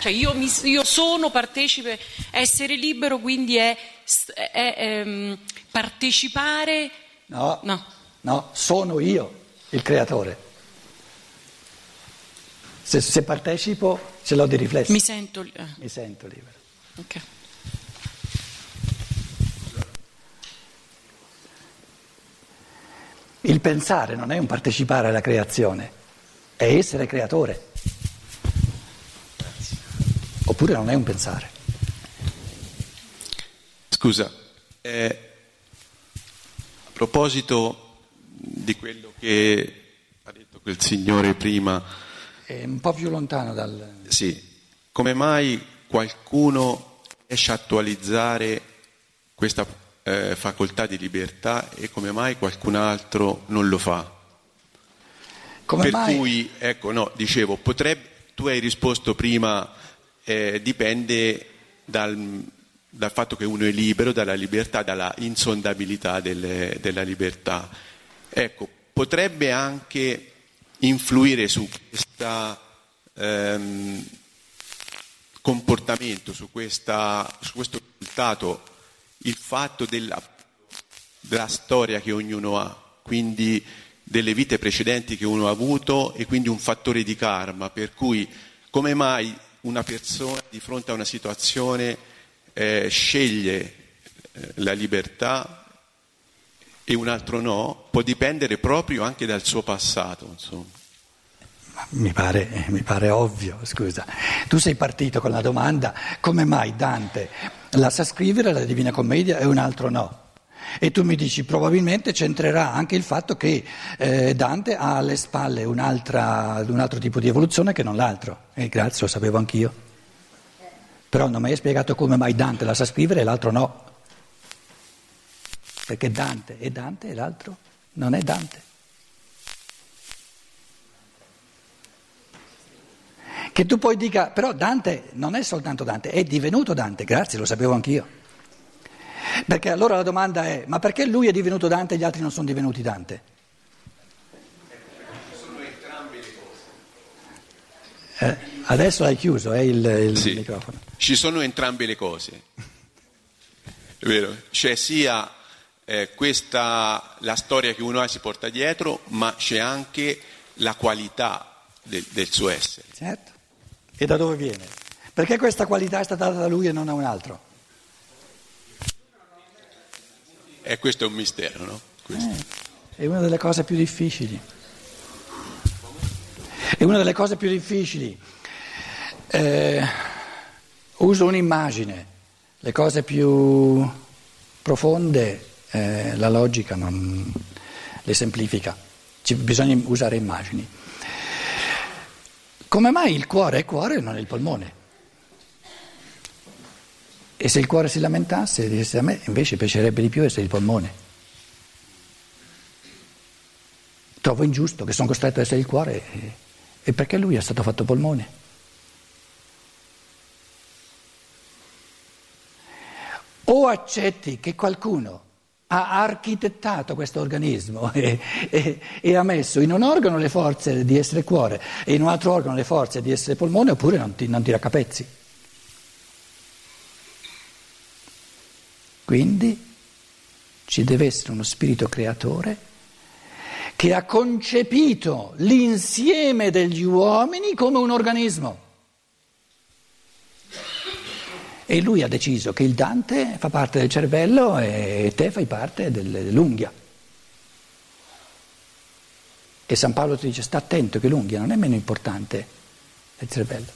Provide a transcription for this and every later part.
Cioè io, mi, io sono partecipe, essere libero quindi è, è, è ehm, partecipare... No, no, no, sono io il creatore. Se, se, partecipo ce l'ho di riflesso. Mi sento, eh. Mi sento libero. Okay. Il pensare non è un partecipare alla creazione, è essere creatore. Oppure non è un pensare. Scusa, eh, a proposito di quello che ha detto quel signore prima. È un po' più lontano dal. Sì, come mai qualcuno riesce a attualizzare questa eh, facoltà di libertà e come mai qualcun altro non lo fa. Come per mai? cui, ecco, no, dicevo, potrebbe, tu hai risposto prima, eh, dipende dal, dal, fatto che uno è libero, dalla libertà, dalla insondabilità delle, della libertà. Ecco, potrebbe anche influire su questo ehm, comportamento, su, questa, su questo risultato il fatto della, della storia che ognuno ha, quindi delle vite precedenti che uno ha avuto e quindi un fattore di karma, per cui come mai una persona di fronte a una situazione eh, sceglie eh, la libertà e un altro no, può dipendere proprio anche dal suo passato. Mi pare, mi pare, ovvio, scusa. Tu sei partito con la domanda come mai Dante la sa scrivere la Divina Commedia e un altro no? E tu mi dici probabilmente c'entrerà anche il fatto che eh, Dante ha alle spalle un altro tipo di evoluzione che non l'altro. E grazie, lo sapevo anch'io. Però non mi hai spiegato come mai Dante la sa scrivere e l'altro no. Perché Dante è Dante e l'altro non è Dante. Che tu poi dica, però Dante non è soltanto Dante, è divenuto Dante, grazie, lo sapevo anch'io. Perché allora la domanda è, ma perché lui è divenuto Dante e gli altri non sono divenuti Dante? Sono entrambe le cose. Eh, adesso hai chiuso eh, il, il sì, microfono. Ci sono entrambe le cose, è vero? C'è sia eh, questa, la storia che uno ha si porta dietro, ma c'è anche la qualità del, del suo essere. Certo. E da dove viene? Perché questa qualità è stata data da lui e non a un altro? E questo è un mistero, no? Eh, è una delle cose più difficili. È una delle cose più difficili. Eh, uso un'immagine, le cose più profonde, eh, la logica non le semplifica, Ci, bisogna usare immagini. Come mai il cuore è cuore e non il polmone? E se il cuore si lamentasse, disse a me invece piacerebbe di più essere il polmone. Trovo ingiusto che sono costretto ad essere il cuore e, e perché lui è stato fatto polmone? O accetti che qualcuno ha architettato questo organismo e, e, e, ha messo in un organo le forze di essere cuore e in un altro organo le forze di essere polmone oppure non ti, non ti raccapezzi. Quindi ci deve essere uno spirito creatore che ha concepito l'insieme degli uomini come un organismo. E lui ha deciso che il Dante fa parte del cervello e te fai parte dell'unghia. E San Paolo ti dice sta attento che l'unghia non è meno importante del cervello.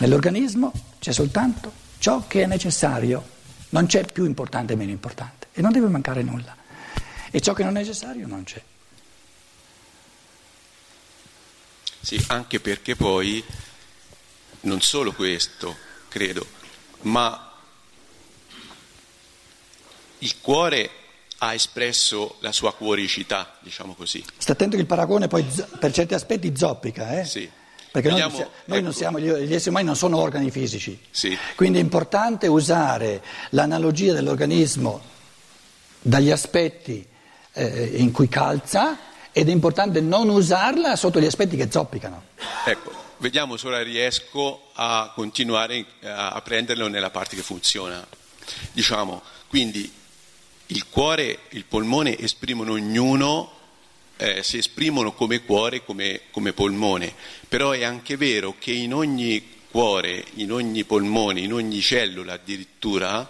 Nell'organismo c'è soltanto ciò che è necessario, non c'è più importante e meno importante e non deve mancare nulla. E ciò che non è necessario non c'è. Sì, anche perché poi non solo questo, credo, ma il cuore ha espresso la sua cuoricità, diciamo così. Sta attento che il paragone poi per certi aspetti zoppica, eh? Sì. Perché Vediamo, noi, noi ecco. non siamo, gli esseri umani non sono organi fisici. Sì. Quindi è importante usare l'analogia dell'organismo dagli aspetti eh, in cui calza ed è importante non usarla sotto gli aspetti che zoppicano. Ecco, vediamo se ora riesco a continuare a, a prenderlo nella parte che funziona. Diciamo, quindi il cuore e il polmone esprimono ognuno, eh, si esprimono come cuore, come, come polmone, però è anche vero che in ogni cuore, in ogni polmone, in ogni cellula addirittura,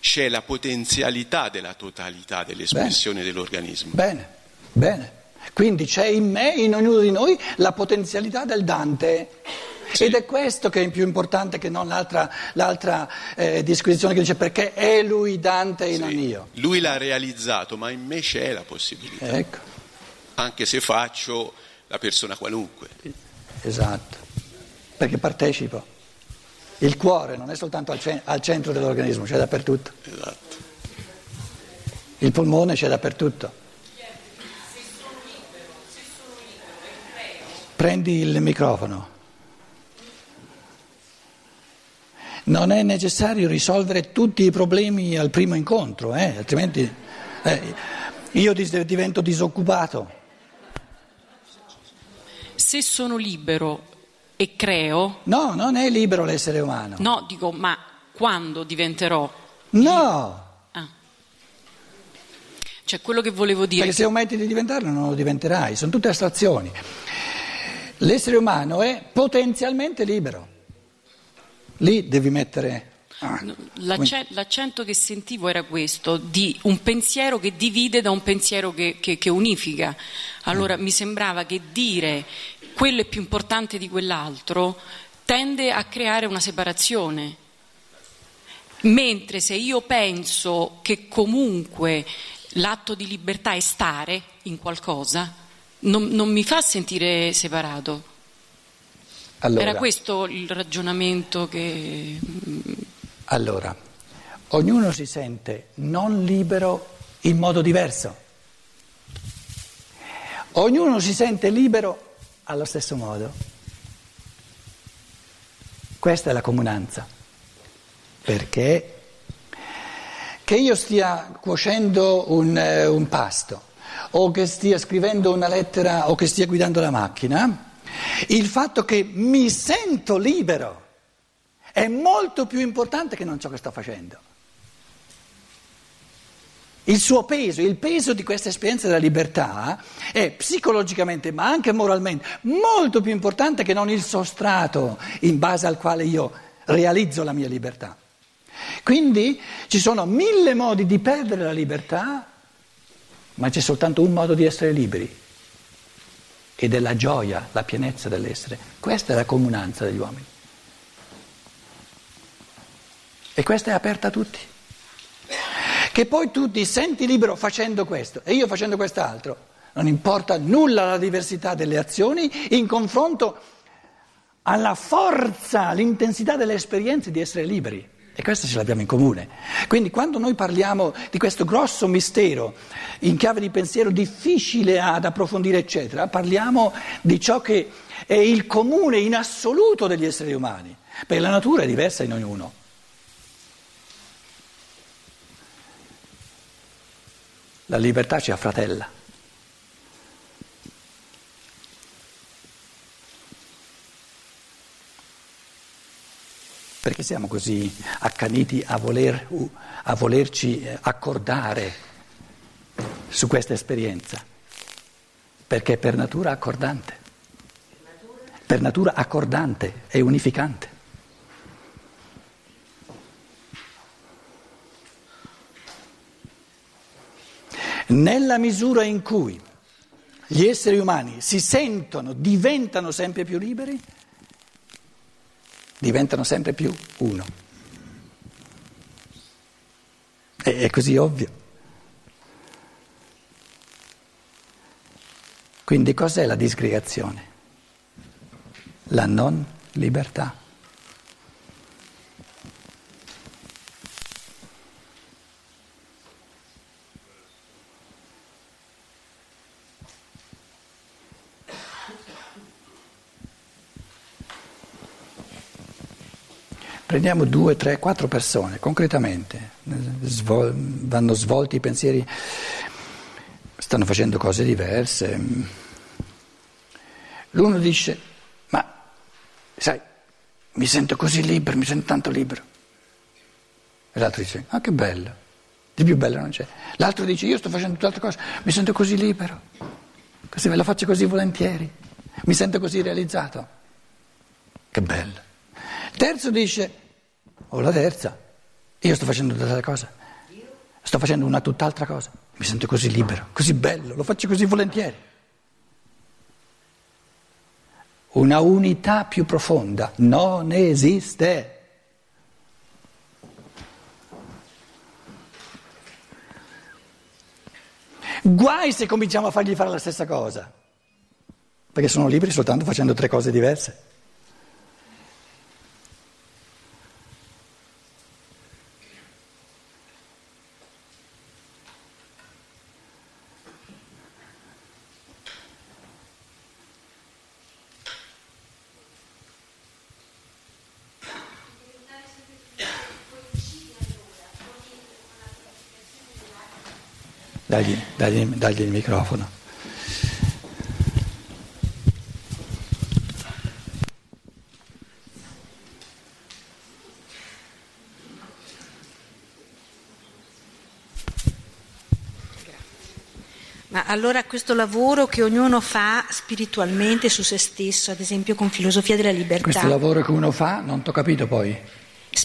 c'è la potenzialità della totalità dell'espressione Bene. dell'organismo. Bene, bene. Quindi c'è in me, in ognuno di noi, la potenzialità del Dante. Sì. Ed è questo che è più importante che non l'altra, l'altra eh, disquisizione che dice perché è lui Dante e non Sì. io. Lui l'ha realizzato, ma in me c'è la possibilità, Ecco, anche se faccio la persona qualunque. esatto. Perché partecipo. Il cuore non è soltanto al, cen- al centro dell'organismo, c'è dappertutto. Esatto. Il polmone c'è dappertutto. Prendi il microfono. Non è necessario risolvere tutti i problemi al primo incontro, eh, altrimenti eh, io divento disoccupato. Se sono libero e creo, No, non è libero l'essere umano. no, dico, ma quando diventerò? No, Ah. Cioè, quello che volevo dire... perché se ometti di diventarlo non lo diventerai, sono tutte astrazioni. L'essere umano è potenzialmente libero. Lì devi mettere... ah, L'acce- l'accento che sentivo era questo, di un pensiero che divide da un pensiero che, che- che unifica. Allora mi sembrava che dire quello è più importante di quell'altro tende a creare una separazione. Mentre se io penso che comunque l'atto di libertà è stare in qualcosa, non, non mi fa sentire separato. allora. Era questo il ragionamento che... Allora, ognuno si sente non libero in modo diverso. Ognuno si sente libero allo stesso modo. Questa è la comunanza. Perché che io stia cuocendo un, eh, un pasto o che stia scrivendo una lettera o che stia guidando la macchina, il fatto che mi sento libero è molto più importante che non ciò che sto facendo. Il suo peso, il peso di questa esperienza della libertà è psicologicamente ma anche moralmente molto più importante che non il sostrato in base al quale io realizzo la mia libertà. Quindi ci sono mille modi di perdere la libertà, ma c'è soltanto un modo di essere liberi ed è la gioia, la pienezza dell'essere. Questa è la comunanza degli uomini. E questa è aperta a tutti. Che poi tu ti senti libero facendo questo e io facendo quest'altro. Non importa nulla la diversità delle azioni in confronto alla forza, all'intensità delle esperienze di essere liberi. E questo ce l'abbiamo in comune. Quindi quando noi parliamo di questo grosso mistero in chiave di pensiero difficile ad approfondire, eccetera, parliamo di ciò che è il comune in assoluto degli esseri umani, perché la natura è diversa in ognuno. La libertà ci affratella. Perché siamo così accaniti a, voler, a volerci eh, accordare su questa esperienza? Perché è per natura accordante. Per natura accordante e unificante. Nella misura in cui gli esseri umani si sentono, diventano sempre più liberi, diventano sempre più uno. È, è così ovvio. Quindi cos'è la disgregazione? La non libertà. Prendiamo due, tre, quattro persone, concretamente, svol- vanno svolti i pensieri, stanno facendo cose diverse. L'uno dice, ma sai, mi sento così libero, mi sento tanto libero. E l'altro dice, ah che bello, di più bello non c'è. L'altro dice, io sto facendo tutt'altra cosa, mi sento così libero, così me la faccio così volentieri, mi sento così realizzato. Che bello. Terzo dice, o la terza, io sto facendo tutt'altra cosa, sto facendo una tutt'altra cosa, mi sento così libero, così bello, lo faccio così volentieri. Una unità più profonda non esiste. Guai se cominciamo a fargli fare la stessa cosa, perché sono liberi soltanto facendo tre cose diverse. Dagli, dagli, dagli il microfono. Ma allora questo lavoro che ognuno fa spiritualmente su se stesso, ad esempio con filosofia della libertà. Questo lavoro che uno fa, non ti ho capito poi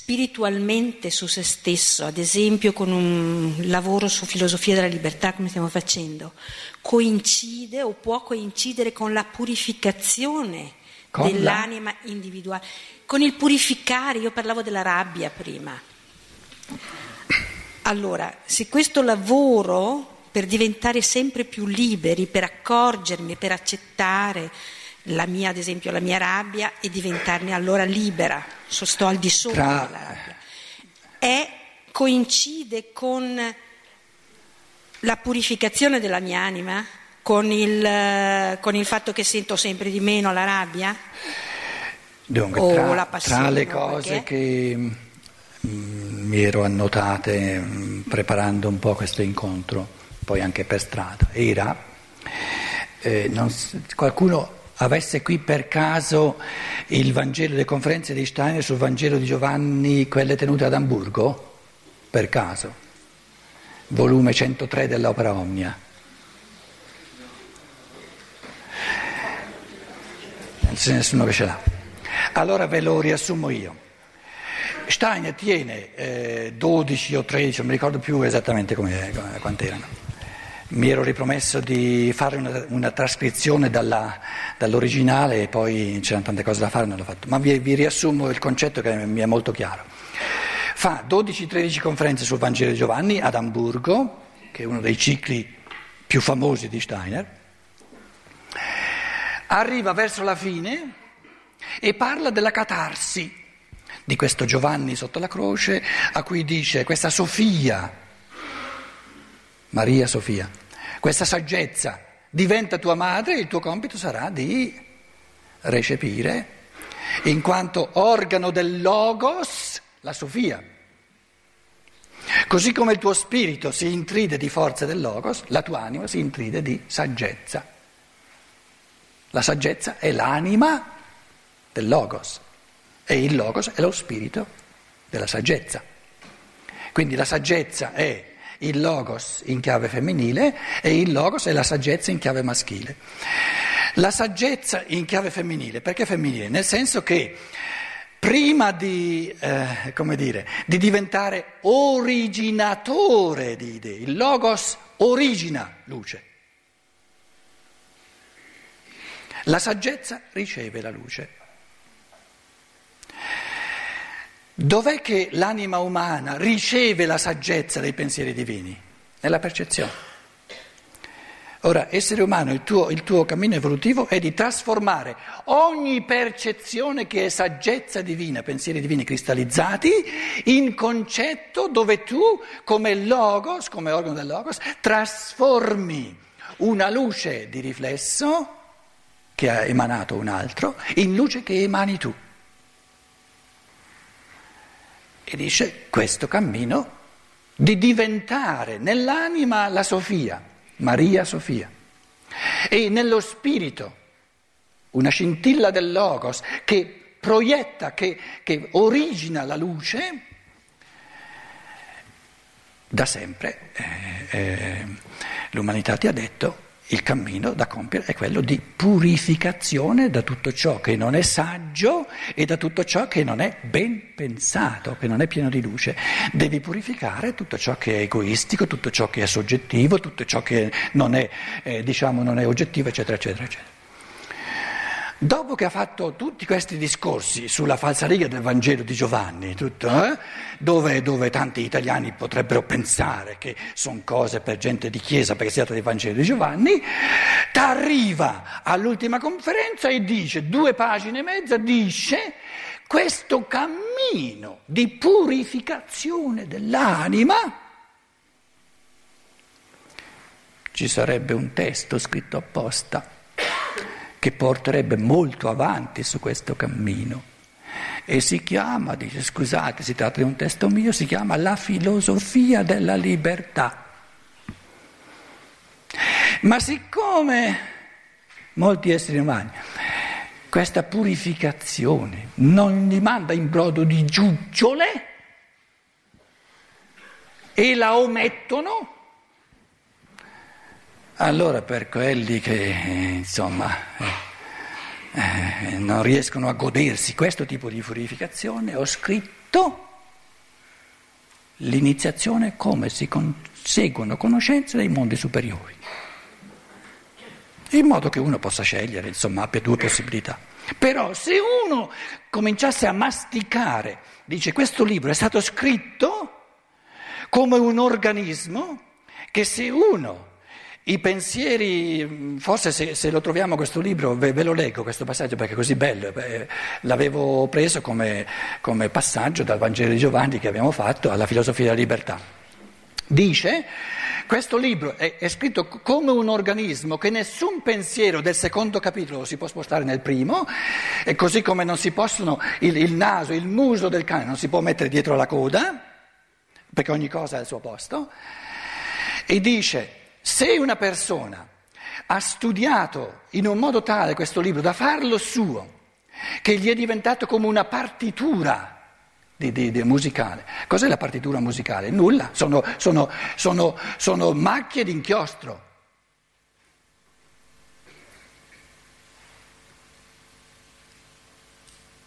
spiritualmente su se stesso, ad esempio con un lavoro su filosofia della libertà come stiamo facendo, coincide o può coincidere con la purificazione con dell'anima la... individuale, con il purificare, io parlavo della rabbia prima. Allora, se questo lavoro per diventare sempre più liberi, per accorgermi, per accettare, la mia, ad esempio, la mia rabbia e diventarne allora libera, sto al di sopra Tra... della rabbia. È, coincide con la purificazione della mia anima, con il, con il, fatto che sento sempre di meno la rabbia? Dunque, tra, tra le cose perché? che mm, mi ero annotate mm, preparando un po' questo incontro, poi anche per strada, era eh, non, qualcuno avesse qui per caso il Vangelo, le conferenze di Steiner sul Vangelo di Giovanni, quelle tenute ad Amburgo, per caso, volume 103 dell'Opera Omnia. Non c'è nessuno che ce l'ha. Allora ve lo riassumo io. Steiner tiene eh, 12 o 13, non mi ricordo più esattamente come, quante erano mi ero ripromesso di fare una, una trascrizione dalla, dall'originale e poi c'erano tante cose da fare, non l'ho fatto, ma vi, vi riassumo il concetto che mi è molto chiaro. Fa 12-13 conferenze sul Vangelo di Giovanni ad Amburgo, che è uno dei cicli più famosi di Steiner, arriva verso la fine e parla della catarsi di questo Giovanni sotto la croce, a cui dice questa Sofia, Maria Sofia, questa saggezza diventa tua madre e il tuo compito sarà di recepire, in quanto organo del logos, la Sofia. Così come il tuo spirito si intride di forze del logos, la tua anima si intride di saggezza. La saggezza è l'anima del logos e il logos è lo spirito della saggezza. Quindi la saggezza è il logos in chiave femminile e il logos è la saggezza in chiave maschile. La saggezza in chiave femminile, perché femminile? Nel senso che prima di, eh, dire, di diventare originatore di idee, il logos origina luce. La saggezza riceve la luce. Dov'è che l'anima umana riceve la saggezza dei pensieri divini? Nella percezione. Ora, essere umano, il tuo, il tuo, cammino evolutivo è di trasformare ogni percezione che è saggezza divina, pensieri divini cristallizzati, in concetto dove tu, come logos, come organo del logos, trasformi una luce di riflesso che ha emanato un altro in luce che emani tu. E dice questo cammino di diventare nell'anima la Sofia, Maria Sofia, e nello spirito una scintilla del Logos che proietta, che, che origina la luce, da sempre. Eh, eh, l'umanità ti ha detto il cammino da compiere è quello di purificazione da tutto ciò che non è saggio e da tutto ciò che non è ben pensato, che non è pieno di luce. Devi purificare tutto ciò che è egoistico, tutto ciò che è soggettivo, tutto ciò che non è, eh, diciamo, non è oggettivo, eccetera, eccetera, eccetera. Dopo che ha fatto tutti questi discorsi sulla falsariga del Vangelo di Giovanni, tutto, eh, dove, dove, tanti italiani potrebbero pensare che sono cose per gente di chiesa perché si tratta del Vangelo di Giovanni, arriva all'ultima conferenza e dice, due pagine e mezza, dice questo cammino di purificazione dell'anima, ci sarebbe un testo scritto apposta che porterebbe molto avanti su questo cammino. E si chiama, dice scusate, si tratta di un testo mio, si chiama La filosofia della libertà. Ma siccome molti esseri umani questa purificazione non gli manda in brodo di giuggiole e la omettono, allora per quelli che insomma eh, eh, non riescono a godersi questo tipo di purificazione, ho scritto l'iniziazione come si conseguono conoscenze dei mondi superiori, in modo che uno possa scegliere, insomma abbia due possibilità. Però se uno cominciasse a masticare, dice questo libro è stato scritto come un organismo che se uno i pensieri, forse se, se, lo troviamo questo libro, ve, ve, lo leggo questo passaggio perché è così bello, eh, l'avevo preso come, come passaggio dal Vangelo di Giovanni che abbiamo fatto alla filosofia della libertà. Dice, questo libro è, è, scritto come un organismo che nessun pensiero del secondo capitolo si può spostare nel primo, e così come non si possono, il, il naso, il muso del cane non si può mettere dietro la coda, perché ogni cosa ha il suo posto, e dice se una persona ha studiato in un modo tale questo libro da farlo suo, che gli è diventato come una partitura di, di, di musicale, cos'è la partitura musicale? Nulla, sono, sono, sono, sono macchie d'inchiostro.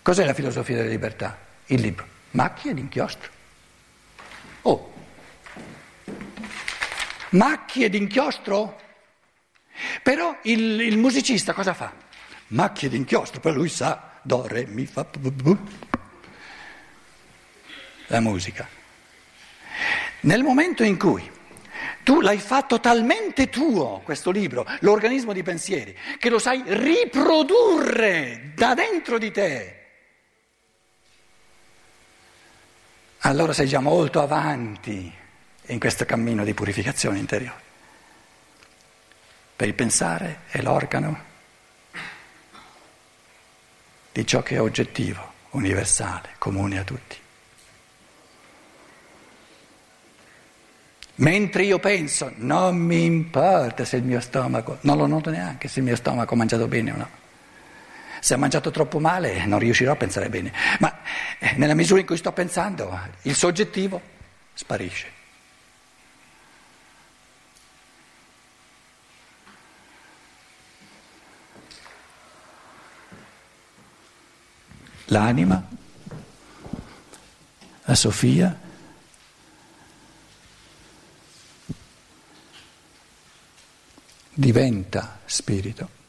Cos'è la filosofia della libertà? Il libro, macchie d'inchiostro. Oh, macchie d'inchiostro? Però il, il, musicista cosa fa? Macchie d'inchiostro, poi lui sa, do, re, mi, fa, la musica. Nel momento in cui tu l'hai fatto talmente tuo, questo libro, l'organismo di pensieri, che lo sai riprodurre da dentro di te, allora sei già molto avanti in questo cammino di purificazione interiore. Per il pensare è l'organo di ciò che è oggettivo, universale, comune a tutti. Mentre io penso, non mi importa se il mio stomaco, non lo noto neanche se il mio stomaco ha mangiato bene o no. Se ha mangiato troppo male non riuscirò a pensare bene, ma eh, nella misura in cui sto pensando il soggettivo sparisce. L'anima, la Sofia, diventa spirito.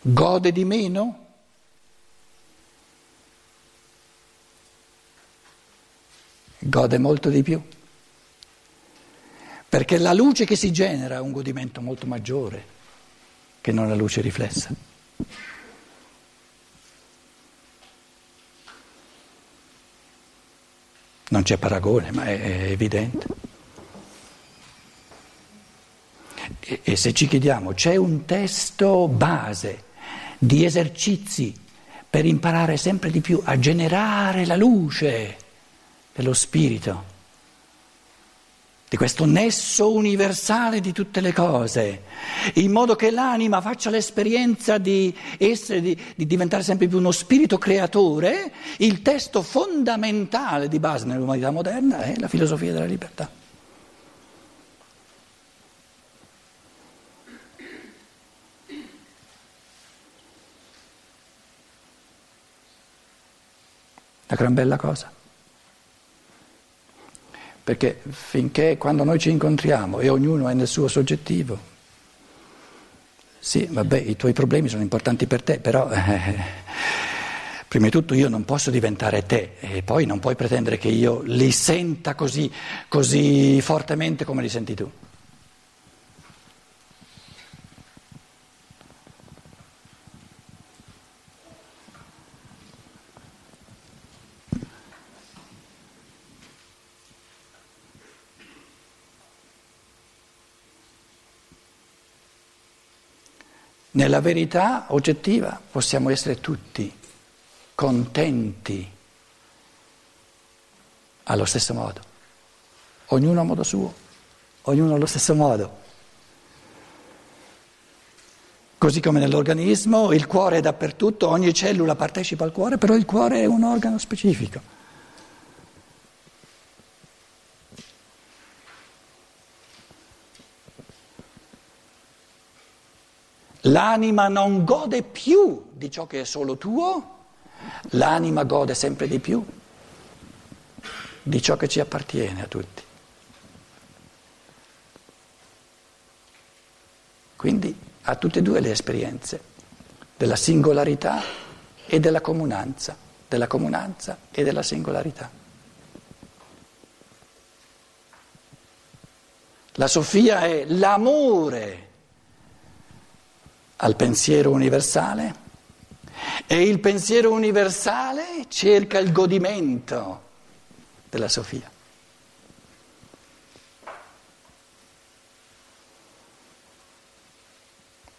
Gode di meno? Gode molto di più. Perché la luce che si genera è un godimento molto maggiore che non la luce riflessa. Non c'è paragone, ma è, evidente. E, e se ci chiediamo, c'è un testo base di esercizi per imparare sempre di più a generare la luce dello spirito? Di questo nesso universale di tutte le cose, in modo che l'anima faccia l'esperienza di, essere, di, di diventare sempre più uno spirito creatore, il testo fondamentale di base nell'umanità moderna è la filosofia della libertà. Una gran bella cosa. Perché finché quando noi ci incontriamo e ognuno è nel suo soggettivo, sì, vabbè, i tuoi problemi sono importanti per te, però eh, prima di tutto io non posso diventare te e poi non puoi pretendere che io li senta così, così fortemente come li senti tu. Nella verità oggettiva possiamo essere tutti contenti allo stesso modo, ognuno a modo suo, ognuno allo stesso modo. Così come nell'organismo il cuore è dappertutto, ogni cellula partecipa al cuore, però il cuore è un organo specifico. L'anima non gode più di ciò che è solo tuo, l'anima gode sempre di più di ciò che ci appartiene a tutti. Quindi ha tutte e due le esperienze della singolarità e della comunanza, della comunanza e della singolarità. La Sofia è l'amore al pensiero universale e il pensiero universale cerca il godimento della Sofia.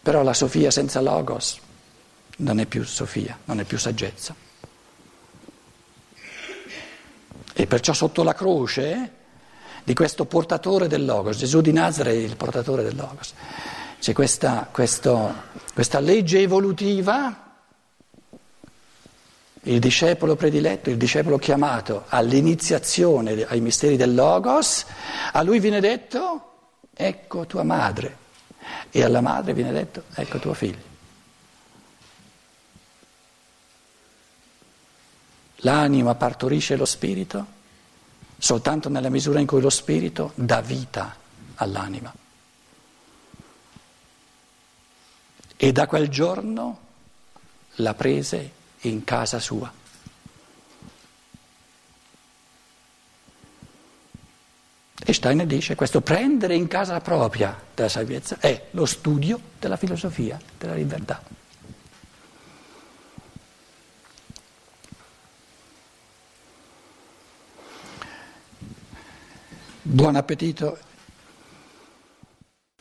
Però la Sofia senza Logos non è più Sofia, non è più saggezza. E perciò sotto la croce di questo portatore del Logos, Gesù di Nazareth è il portatore del Logos, c'è questa, questo, questa legge evolutiva, il discepolo prediletto, il discepolo chiamato all'iniziazione ai misteri del Logos, a lui viene detto ecco tua madre e alla madre viene detto ecco tuo figlio. L'anima partorisce lo spirito soltanto nella misura in cui lo spirito dà vita all'anima. E da quel giorno la prese in casa sua. E Steiner dice questo prendere in casa propria della salvezza è lo studio della filosofia della libertà. Buon appetito.